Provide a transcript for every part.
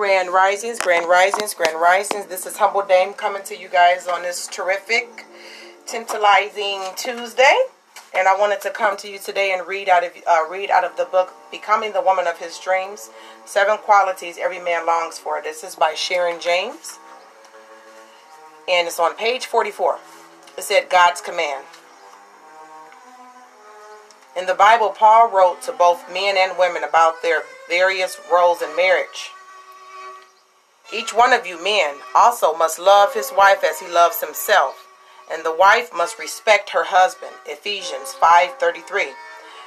Grand Risings, Grand Risings, Grand Risings. This is Humble Dame coming to you guys on this terrific, tantalizing Tuesday. And I wanted to come to you today and read out of uh, read out of the book "Becoming the Woman of His Dreams: Seven Qualities Every Man Longs for." This is by Sharon James, and it's on page forty-four. It said God's command. In the Bible, Paul wrote to both men and women about their various roles in marriage. Each one of you men also must love his wife as he loves himself, and the wife must respect her husband. Ephesians 5:33.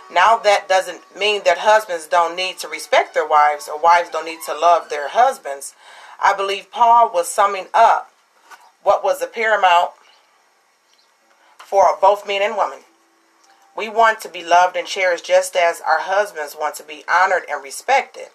Now that doesn't mean that husbands don't need to respect their wives or wives don't need to love their husbands. I believe Paul was summing up what was the paramount for both men and women. We want to be loved and cherished just as our husbands want to be honored and respected.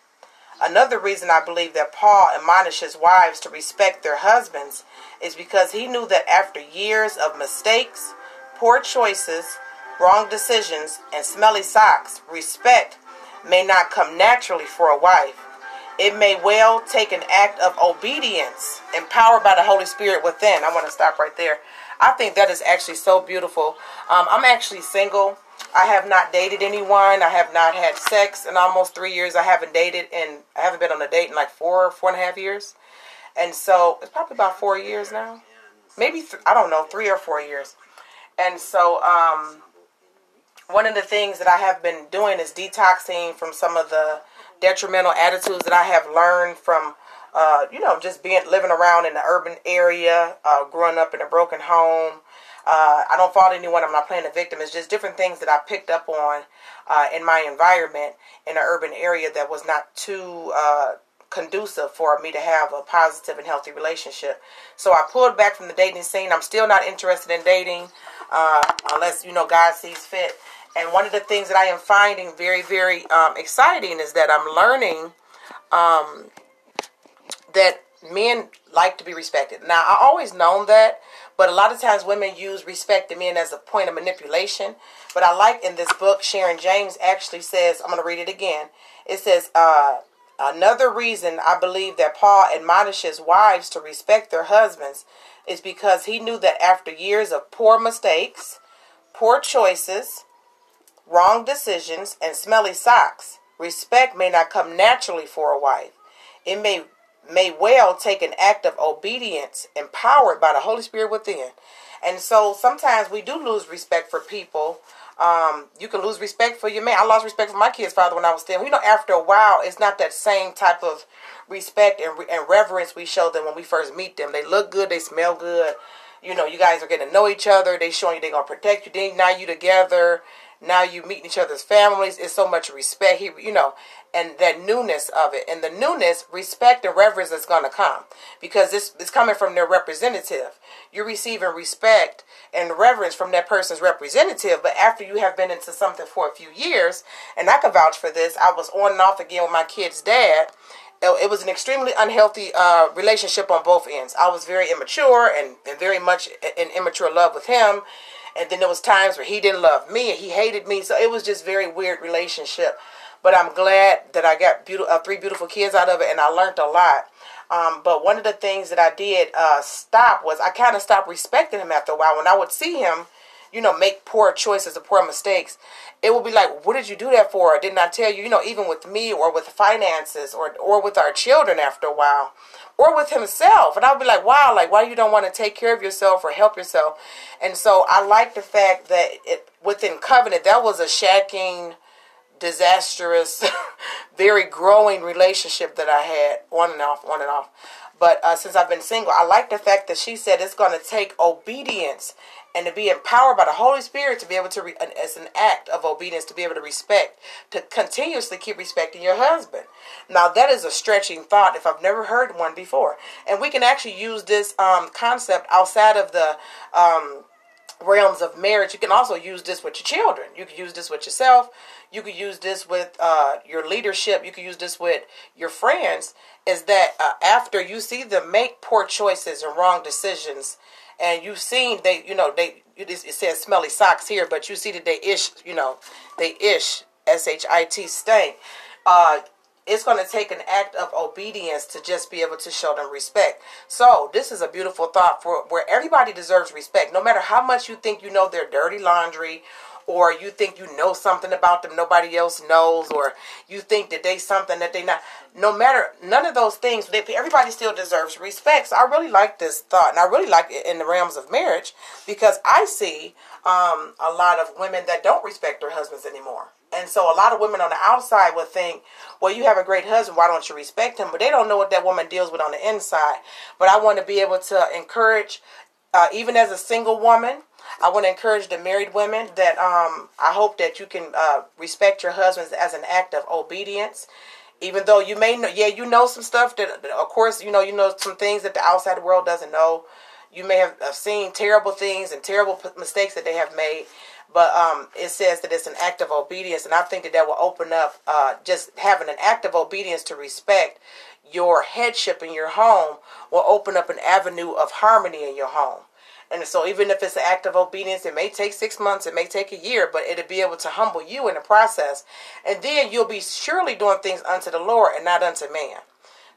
Another reason I believe that Paul admonishes wives to respect their husbands is because he knew that after years of mistakes, poor choices, wrong decisions, and smelly socks, respect may not come naturally for a wife. It may well take an act of obedience, empowered by the Holy Spirit within. I want to stop right there. I think that is actually so beautiful. Um, I'm actually single. I have not dated anyone. I have not had sex in almost three years. I haven't dated and I haven't been on a date in like four, four and a half years. And so it's probably about four years now. Maybe, th- I don't know, three or four years. And so um, one of the things that I have been doing is detoxing from some of the detrimental attitudes that I have learned from uh, you know, just being living around in the urban area, uh, growing up in a broken home. Uh, I don't fault anyone. I'm not playing a victim. It's just different things that I picked up on uh, in my environment in an urban area that was not too uh, conducive for me to have a positive and healthy relationship. So I pulled back from the dating scene. I'm still not interested in dating uh, unless you know God sees fit. And one of the things that I am finding very, very um, exciting is that I'm learning um, that men like to be respected. Now, I always known that, but a lot of times women use respect to men as a point of manipulation. But I like in this book, Sharon James actually says, I'm going to read it again. It says, uh, another reason I believe that Paul admonishes wives to respect their husbands is because he knew that after years of poor mistakes, poor choices, wrong decisions, and smelly socks, respect may not come naturally for a wife. It may may well take an act of obedience empowered by the Holy Spirit within. And so sometimes we do lose respect for people. Um, you can lose respect for your man. I lost respect for my kid's father when I was still. You know, after a while, it's not that same type of respect and, and reverence we show them when we first meet them. They look good, they smell good. You know, you guys are getting to know each other. They showing you they're gonna protect you. Then now you together now you meeting each other's families. It's so much respect. He, you know, and that newness of it, and the newness, respect and reverence is to come because this is coming from their representative. You're receiving respect and reverence from that person's representative, but after you have been into something for a few years, and I can vouch for this, I was on and off again with my kid's dad it was an extremely unhealthy uh, relationship on both ends. I was very immature and, and very much in immature love with him. And then there was times where he didn't love me and he hated me. So it was just very weird relationship. But I'm glad that I got beautiful, uh, three beautiful kids out of it, and I learned a lot. Um, but one of the things that I did uh, stop was I kind of stopped respecting him after a while. When I would see him, you know, make poor choices or poor mistakes, it would be like, "What did you do that for?" didn't I tell you? You know, even with me or with finances or or with our children after a while, or with himself, and I'll be like, "Wow, like why you don't want to take care of yourself or help yourself?" And so I like the fact that it within covenant that was a shacking disastrous, very growing relationship that I had on and off, on and off. But uh, since I've been single, I like the fact that she said it's going to take obedience and to be empowered by the Holy Spirit to be able to, re- as an act of obedience, to be able to respect, to continuously keep respecting your husband. Now, that is a stretching thought if I've never heard one before. And we can actually use this um, concept outside of the. Um, realms of marriage you can also use this with your children. You can use this with yourself. You can use this with uh, your leadership. You can use this with your friends is that uh, after you see them make poor choices and wrong decisions and you've seen they you know they it says smelly socks here but you see that they ish you know they ish s-h-i-t stink. Uh, it's going to take an act of obedience to just be able to show them respect. So, this is a beautiful thought for where everybody deserves respect. No matter how much you think you know their dirty laundry or you think you know something about them nobody else knows or you think that they something that they not no matter none of those things they, everybody still deserves respect so i really like this thought and i really like it in the realms of marriage because i see um, a lot of women that don't respect their husbands anymore and so a lot of women on the outside would think well you have a great husband why don't you respect him but they don't know what that woman deals with on the inside but i want to be able to encourage uh, even as a single woman I want to encourage the married women that um, I hope that you can uh, respect your husbands as an act of obedience. Even though you may know, yeah, you know some stuff that, of course, you know, you know some things that the outside world doesn't know. You may have seen terrible things and terrible mistakes that they have made, but um, it says that it's an act of obedience, and I think that that will open up uh, just having an act of obedience to respect your headship in your home will open up an avenue of harmony in your home. And so, even if it's an act of obedience, it may take six months, it may take a year, but it'll be able to humble you in the process. And then you'll be surely doing things unto the Lord and not unto man.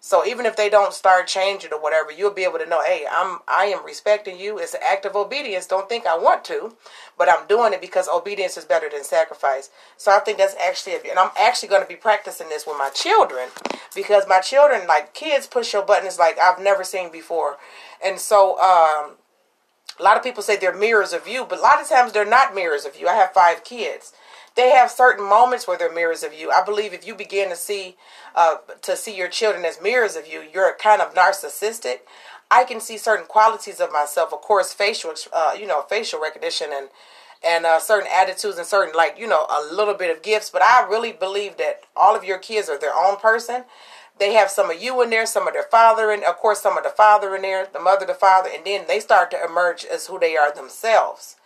So even if they don't start changing or whatever, you'll be able to know, hey, I'm I am respecting you. It's an act of obedience. Don't think I want to, but I'm doing it because obedience is better than sacrifice. So I think that's actually, and I'm actually going to be practicing this with my children because my children, like kids, push your buttons like I've never seen before, and so um, a lot of people say they're mirrors of you, but a lot of times they're not mirrors of you. I have five kids. They have certain moments where they're mirrors of you. I believe if you begin to see uh, to see your children as mirrors of you, you're kind of narcissistic. I can see certain qualities of myself. Of course, facial, uh, you know, facial recognition and and uh, certain attitudes and certain like you know a little bit of gifts. But I really believe that all of your kids are their own person, they have some of you in there, some of their father, and of course, some of the father in there, the mother, the father, and then they start to emerge as who they are themselves.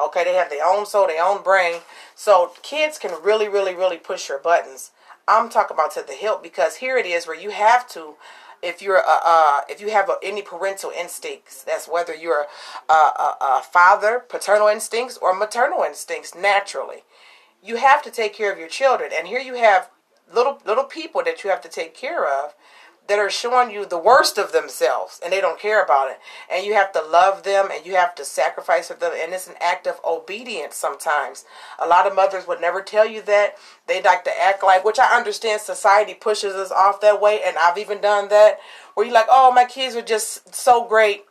Okay, they have their own soul, their own brain. So kids can really, really, really push your buttons. I'm talking about to the hilt because here it is where you have to if you're a, uh, if you have any parental instincts, that's whether you're a, a, a, father, paternal instincts, or maternal instincts naturally. You have to take care of your children, and here you have little little people that you have to take care of that are showing you the worst of themselves and they don't care about it. And you have to love them and you have to sacrifice for them and it's an act of obedience sometimes. A lot of mothers would never tell you that. They like to act like which i understand society pushes us off that way and i've even done that where you're like oh my kids are just so great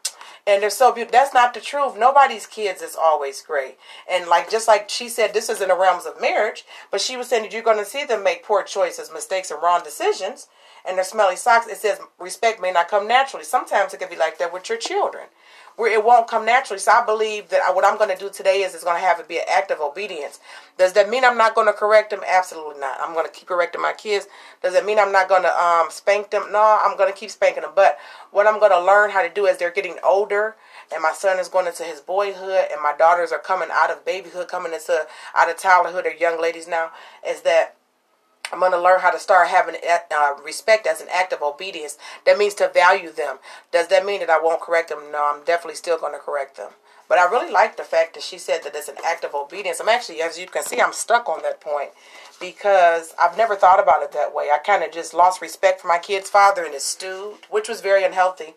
and they're so beautiful. That's not the truth. Nobody's kids is always great. And like just like she said, this is in the realms of marriage, but she was saying that you're going to see them make poor choices, mistakes, and wrong decisions. And their smelly socks. It says respect may not come naturally. Sometimes it can be like that with your children where it won't come naturally. So I believe that what I'm going to do today is it's going to have it be an act of obedience. Does that mean I'm not going to correct them? Absolutely not. I'm going to keep correcting my kids. Does that mean I'm not going to um, spank them? No, I'm going to keep spanking them. But what I'm going to learn how to do as they're getting older, and my son is going into his boyhood, and my daughters are coming out of babyhood, coming into out of childhood, they're young ladies now, is that I'm going to learn how to start having uh, respect as an act of obedience. That means to value them. Does that mean that I won't correct them? No, I'm definitely still going to correct them. But I really like the fact that she said that it's an act of obedience. I'm actually, as you can see, I'm stuck on that point because I've never thought about it that way. I kind of just lost respect for my kid's father and his stew, which was very unhealthy.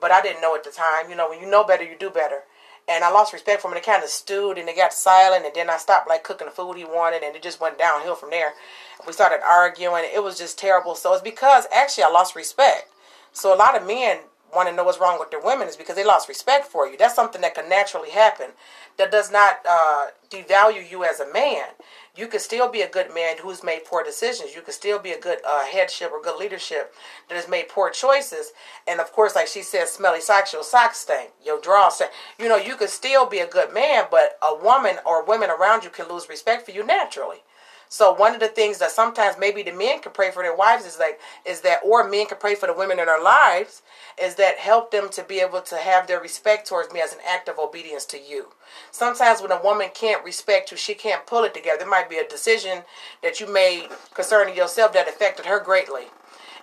But I didn't know at the time. You know, when you know better, you do better and I lost respect for him and it kind of stewed and it got silent and then I stopped like cooking the food he wanted and it just went downhill from there. We started arguing. It was just terrible. So it's because actually I lost respect. So a lot of men want to know what's wrong with their women is because they lost respect for you. That's something that can naturally happen. That does not uh, devalue you as a man. You can still be a good man who's made poor decisions. You can still be a good uh, headship or good leadership that has made poor choices. And of course, like she said, smelly socks, your socks stink, your drawers stink. You know, you can still be a good man, but a woman or women around you can lose respect for you naturally. So one of the things that sometimes maybe the men can pray for their wives is like is that or men can pray for the women in their lives is that help them to be able to have their respect towards me as an act of obedience to you. Sometimes when a woman can't respect you, she can't pull it together. It might be a decision that you made concerning yourself that affected her greatly.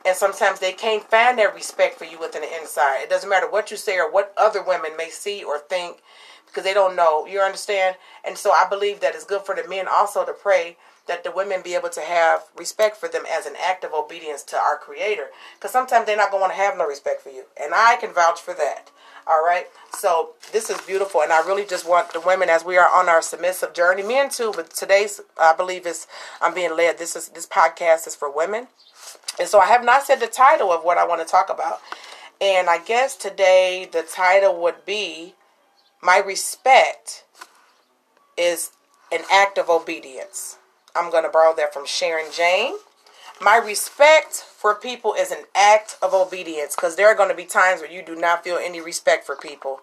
And sometimes they can't find that respect for you within the inside. It doesn't matter what you say or what other women may see or think because they don't know. You understand? And so I believe that it's good for the men also to pray that the women be able to have respect for them as an act of obedience to our Creator. Because sometimes they're not going to have no respect for you. And I can vouch for that. All right. So this is beautiful. And I really just want the women, as we are on our submissive journey, men too, but today's, I believe, is I'm being led. This is this podcast is for women. And so I have not said the title of what I want to talk about. And I guess today the title would be My Respect is an Act of Obedience. I'm going to borrow that from Sharon Jane. My respect for people is an act of obedience because there are going to be times where you do not feel any respect for people.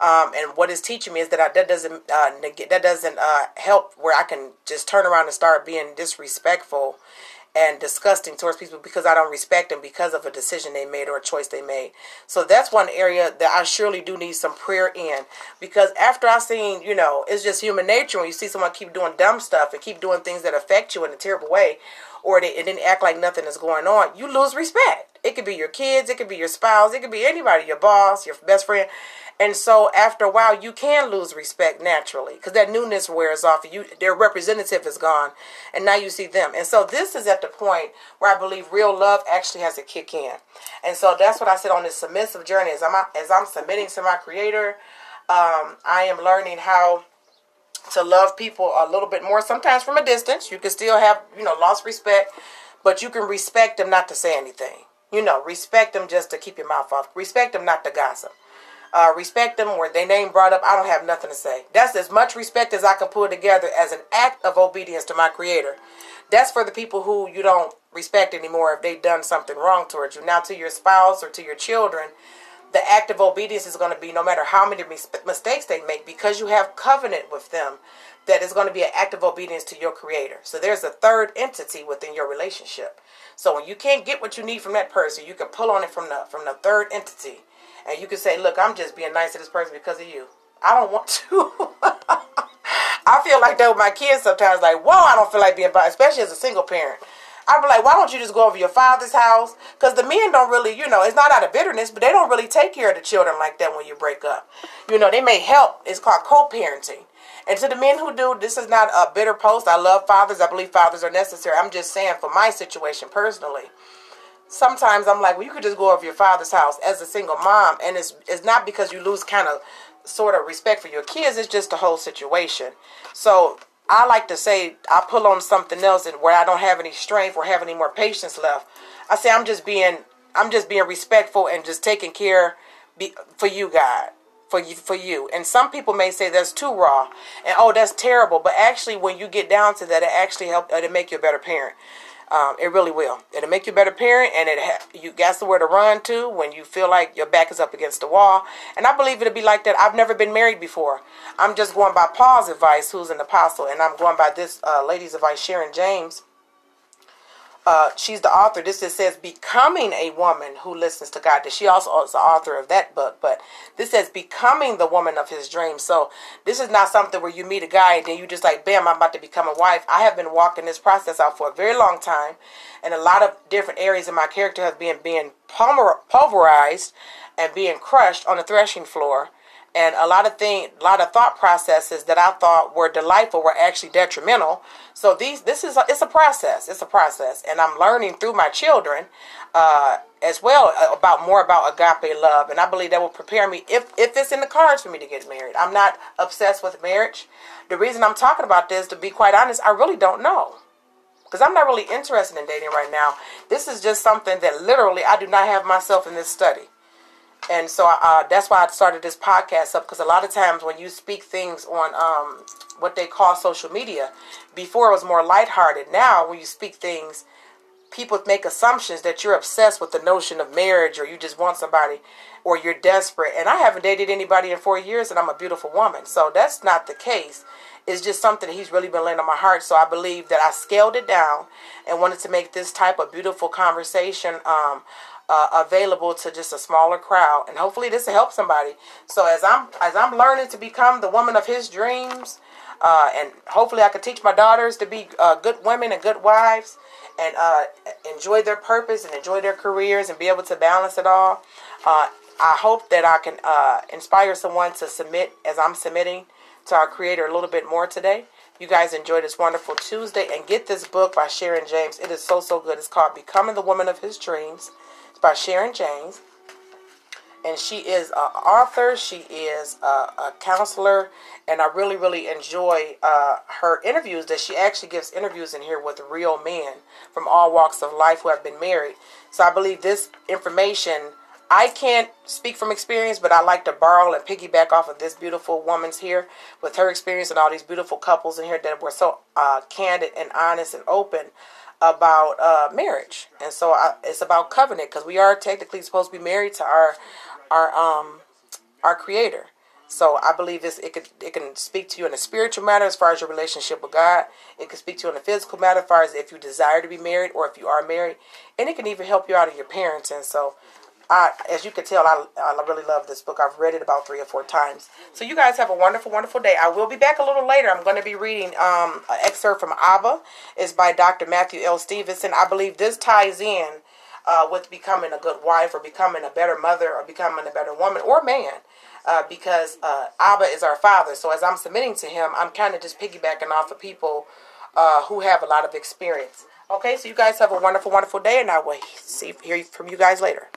Um, and what it's teaching me is that I, that doesn't uh, that doesn't uh, help where I can just turn around and start being disrespectful and disgusting towards people because I don't respect them because of a decision they made or a choice they made. So that's one area that I surely do need some prayer in because after I seen, you know, it's just human nature when you see someone keep doing dumb stuff and keep doing things that affect you in a terrible way or they it didn't act like nothing is going on, you lose respect. It could be your kids, it could be your spouse, it could be anybody, your boss, your best friend. And so after a while, you can lose respect naturally because that newness wears off. You, their representative is gone, and now you see them. And so this is at the point where I believe real love actually has to kick in. And so that's what I said on this submissive journey. As I'm as I'm submitting to my Creator, um, I am learning how to love people a little bit more. Sometimes from a distance, you can still have you know lost respect, but you can respect them not to say anything. You know, respect them just to keep your mouth off. Respect them not to gossip uh, respect them where their name brought up. I don't have nothing to say. That's as much respect as I can pull together as an act of obedience to my Creator. That's for the people who you don't respect anymore if they've done something wrong towards you. Now, to your spouse or to your children, the act of obedience is going to be no matter how many mistakes they make because you have covenant with them that is going to be an act of obedience to your creator so there's a third entity within your relationship so when you can't get what you need from that person you can pull on it from the from the third entity and you can say, "Look, I'm just being nice to this person because of you." I don't want to. I feel like that with my kids sometimes. Like, whoa, I don't feel like being especially as a single parent. I'd be like, why don't you just go over your father's house? Because the men don't really, you know, it's not out of bitterness, but they don't really take care of the children like that when you break up. You know, they may help. It's called co-parenting. And to the men who do, this is not a bitter post. I love fathers. I believe fathers are necessary. I'm just saying for my situation personally sometimes I'm like, well, you could just go over your father's house as a single mom, and it's it's not because you lose kind of sort of respect for your kids. It's just the whole situation. So I like to say I pull on something else, and where I don't have any strength or have any more patience left, I say I'm just being I'm just being respectful and just taking care be, for you, God. For you, for you, and some people may say that's too raw, and oh, that's terrible. But actually, when you get down to that, it actually help. It'll make you a better parent. Um, it really will. It'll make you a better parent, and it ha- you got somewhere to run to when you feel like your back is up against the wall. And I believe it'll be like that. I've never been married before. I'm just going by Paul's advice, who's an apostle, and I'm going by this uh, lady's advice, Sharon James uh, she's the author. This is, says becoming a woman who listens to God. She also is the author of that book, but this says becoming the woman of his dreams. So this is not something where you meet a guy and then you just like, bam, I'm about to become a wife. I have been walking this process out for a very long time, and a lot of different areas of my character have been being pulverized and being crushed on the threshing floor and a lot of thing, a lot of thought processes that I thought were delightful were actually detrimental. So these, this is a, it's a process. It's a process, and I'm learning through my children uh, as well uh, about more about agape love, and I believe that will prepare me if if it's in the cards for me to get married. I'm not obsessed with marriage. The reason I'm talking about this, to be quite honest, I really don't know. Because I'm not really interested in dating right now. This is just something that literally I do not have myself in this study and so uh, that's why I started this podcast up because a lot of times when you speak things on um, what they call social media, before it was more lighthearted. Now when you speak things, people make assumptions that you're obsessed with the notion of marriage or you just want somebody or you're desperate. And I haven't dated anybody in four years and I'm a beautiful woman, so that's not the case. It's just something he's really been laying on my heart. So I believe that I scaled it down and wanted to make this type of beautiful conversation. Um, uh, available to just a smaller crowd, and hopefully this will help somebody. So as I'm as I'm learning to become the woman of his dreams, uh, and hopefully I can teach my daughters to be uh, good women and good wives, and uh, enjoy their purpose and enjoy their careers and be able to balance it all. Uh, I hope that I can uh, inspire someone to submit as I'm submitting to our Creator a little bit more today you guys enjoy this wonderful Tuesday and get this book by Sharon James. It is so, so good. It's called Becoming the Woman of His Dreams. By Sharon James. And she is an author, she is a, a counselor, and I really, really enjoy uh, her interviews that she actually gives interviews in here with real men from all walks of life who have been married. So I believe this information I can't speak from experience, but I like to borrow and piggyback off of this beautiful woman's here with her experience and all these beautiful couples in here that were so uh, candid and honest and open about uh, marriage. And so I, it's about covenant because we are technically supposed to be married to our our um our Creator. So I believe this it could it can speak to you in a spiritual matter as far as your relationship with God. It can speak to you in a physical matter as far as if you desire to be married or if you are married, and it can even help you out of your parents. And so I, as you can tell, I, I really love this book. I've read it about three or four times. So you guys have a wonderful, wonderful day. I will be back a little later. I'm going to be reading um, an excerpt from Abba. It's by Dr. Matthew L. Stevenson. I believe this ties in uh, with becoming a good wife or becoming a better mother or becoming a better woman or man. Uh, because uh, Abba is our father. So as I'm submitting to him, I'm kind of just piggybacking off of people uh, who have a lot of experience. Okay, so you guys have a wonderful, wonderful day, and I will see hear from you guys later.